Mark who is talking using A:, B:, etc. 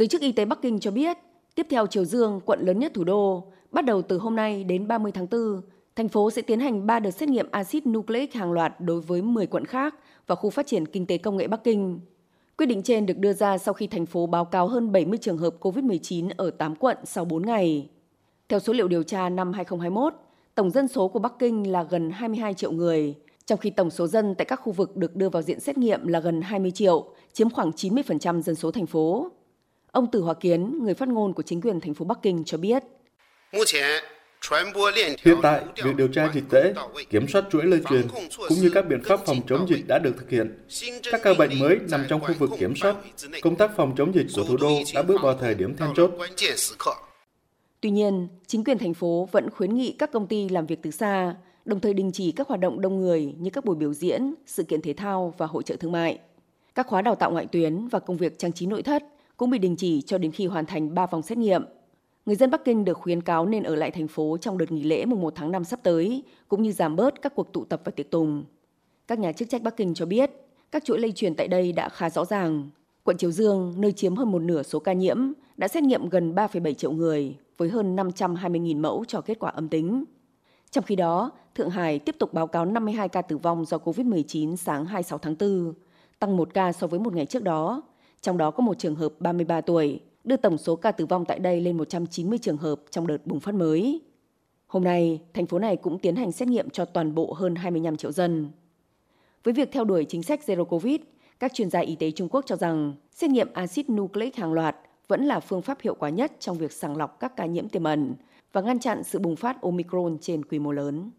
A: Giới chức y tế Bắc Kinh cho biết, tiếp theo Triều Dương, quận lớn nhất thủ đô, bắt đầu từ hôm nay đến 30 tháng 4, thành phố sẽ tiến hành 3 đợt xét nghiệm axit nucleic hàng loạt đối với 10 quận khác và khu phát triển kinh tế công nghệ Bắc Kinh. Quyết định trên được đưa ra sau khi thành phố báo cáo hơn 70 trường hợp COVID-19 ở 8 quận sau 4 ngày. Theo số liệu điều tra năm 2021, tổng dân số của Bắc Kinh là gần 22 triệu người, trong khi tổng số dân tại các khu vực được đưa vào diện xét nghiệm là gần 20 triệu, chiếm khoảng 90% dân số thành phố. Ông Tử Hòa Kiến, người phát ngôn của chính quyền thành phố Bắc Kinh cho biết.
B: Hiện tại, việc điều tra dịch tễ, kiểm soát chuỗi lây truyền cũng như các biện pháp phòng chống dịch đã được thực hiện. Các ca bệnh mới nằm trong khu vực kiểm soát. Công tác phòng chống dịch của thủ đô đã bước vào thời điểm then chốt.
A: Tuy nhiên, chính quyền thành phố vẫn khuyến nghị các công ty làm việc từ xa, đồng thời đình chỉ các hoạt động đông người như các buổi biểu diễn, sự kiện thể thao và hội trợ thương mại. Các khóa đào tạo ngoại tuyến và công việc trang trí nội thất cũng bị đình chỉ cho đến khi hoàn thành 3 vòng xét nghiệm. Người dân Bắc Kinh được khuyến cáo nên ở lại thành phố trong đợt nghỉ lễ mùng 1 tháng 5 sắp tới, cũng như giảm bớt các cuộc tụ tập và tiệc tùng. Các nhà chức trách Bắc Kinh cho biết, các chuỗi lây truyền tại đây đã khá rõ ràng. Quận Triều Dương, nơi chiếm hơn một nửa số ca nhiễm, đã xét nghiệm gần 3,7 triệu người với hơn 520.000 mẫu cho kết quả âm tính. Trong khi đó, Thượng Hải tiếp tục báo cáo 52 ca tử vong do COVID-19 sáng 26 tháng 4, tăng một ca so với một ngày trước đó, trong đó có một trường hợp 33 tuổi, đưa tổng số ca tử vong tại đây lên 190 trường hợp trong đợt bùng phát mới. Hôm nay, thành phố này cũng tiến hành xét nghiệm cho toàn bộ hơn 25 triệu dân. Với việc theo đuổi chính sách Zero Covid, các chuyên gia y tế Trung Quốc cho rằng xét nghiệm axit nucleic hàng loạt vẫn là phương pháp hiệu quả nhất trong việc sàng lọc các ca nhiễm tiềm ẩn và ngăn chặn sự bùng phát Omicron trên quy mô lớn.